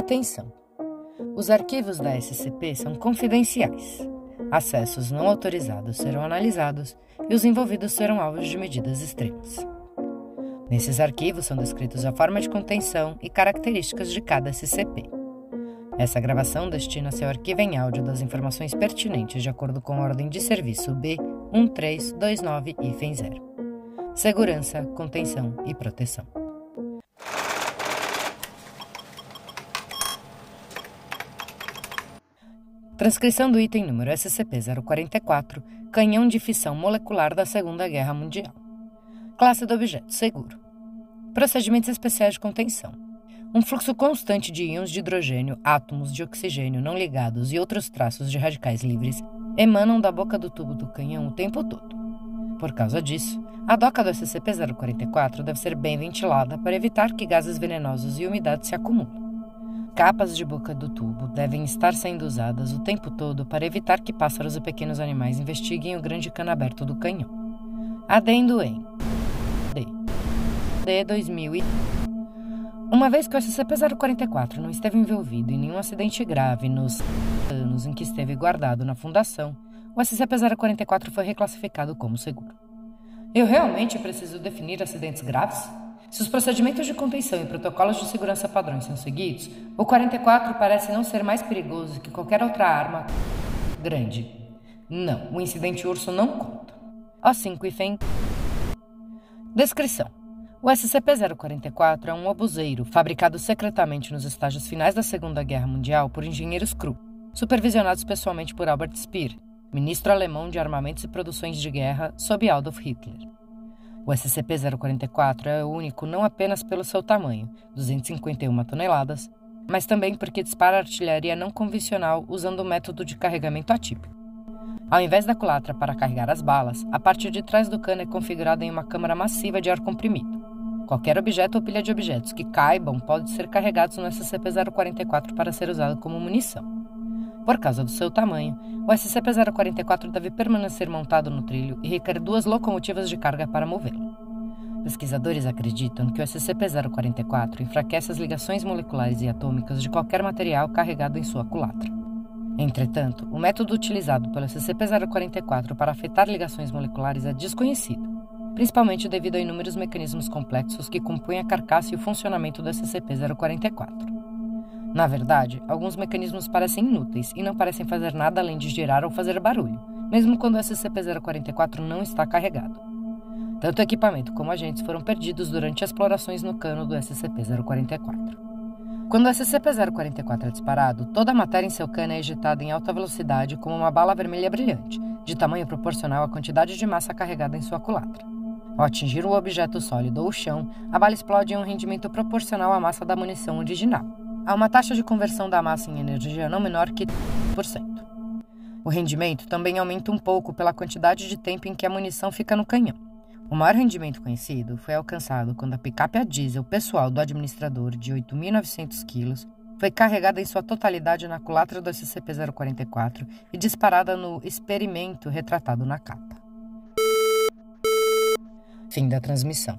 Atenção! Os arquivos da SCP são confidenciais. Acessos não autorizados serão analisados e os envolvidos serão alvos de medidas extremas. Nesses arquivos são descritos a forma de contenção e características de cada SCP. Essa gravação destina-se ao arquivo em áudio das informações pertinentes de acordo com a ordem de serviço B1329-0. Segurança, contenção e proteção. Transcrição do item número SCP-044, canhão de fissão molecular da Segunda Guerra Mundial. Classe do objeto seguro. Procedimentos especiais de contenção. Um fluxo constante de íons de hidrogênio, átomos de oxigênio não ligados e outros traços de radicais livres emanam da boca do tubo do canhão o tempo todo. Por causa disso, a doca do SCP-044 deve ser bem ventilada para evitar que gases venenosos e umidade se acumulem. Capas de boca do tubo devem estar sendo usadas o tempo todo para evitar que pássaros e pequenos animais investiguem o grande cano aberto do canhão. Adendo em D. D 2000 e... Uma vez que o SCP-044 não esteve envolvido em nenhum acidente grave nos anos em que esteve guardado na fundação, o SCP-044 foi reclassificado como seguro. Eu realmente preciso definir acidentes graves? Se os procedimentos de contenção e protocolos de segurança padrões são seguidos, o 44 parece não ser mais perigoso que qualquer outra arma grande. Não, o incidente urso não conta. O5 e FEM. Descrição. O SCP-044 é um obuseiro fabricado secretamente nos estágios finais da Segunda Guerra Mundial por engenheiros cru, supervisionados pessoalmente por Albert Speer, ministro alemão de armamentos e produções de guerra sob Adolf Hitler. O SCP-044 é único não apenas pelo seu tamanho, 251 toneladas, mas também porque dispara artilharia não convencional usando o método de carregamento atípico. Ao invés da culatra para carregar as balas, a parte de trás do cano é configurada em uma câmara massiva de ar comprimido. Qualquer objeto ou pilha de objetos que caibam pode ser carregados no SCP-044 para ser usado como munição. Por causa do seu tamanho, o SCP-044 deve permanecer montado no trilho e requer duas locomotivas de carga para movê-lo. Pesquisadores acreditam que o SCP-044 enfraquece as ligações moleculares e atômicas de qualquer material carregado em sua culatra. Entretanto, o método utilizado pelo SCP-044 para afetar ligações moleculares é desconhecido, principalmente devido a inúmeros mecanismos complexos que compõem a carcaça e o funcionamento do SCP-044. Na verdade, alguns mecanismos parecem inúteis e não parecem fazer nada além de girar ou fazer barulho, mesmo quando o SCP-044 não está carregado. Tanto equipamento como agentes foram perdidos durante explorações no cano do SCP-044. Quando o SCP-044 é disparado, toda a matéria em seu cano é ejetada em alta velocidade como uma bala vermelha brilhante, de tamanho proporcional à quantidade de massa carregada em sua culatra. Ao atingir o objeto sólido ou o chão, a bala explode em um rendimento proporcional à massa da munição original. Há uma taxa de conversão da massa em energia não menor que 1%. O rendimento também aumenta um pouco pela quantidade de tempo em que a munição fica no canhão. O maior rendimento conhecido foi alcançado quando a picape a diesel pessoal do administrador, de 8.900 quilos, foi carregada em sua totalidade na culatra do SCP-044 e disparada no experimento retratado na capa. Fim da transmissão.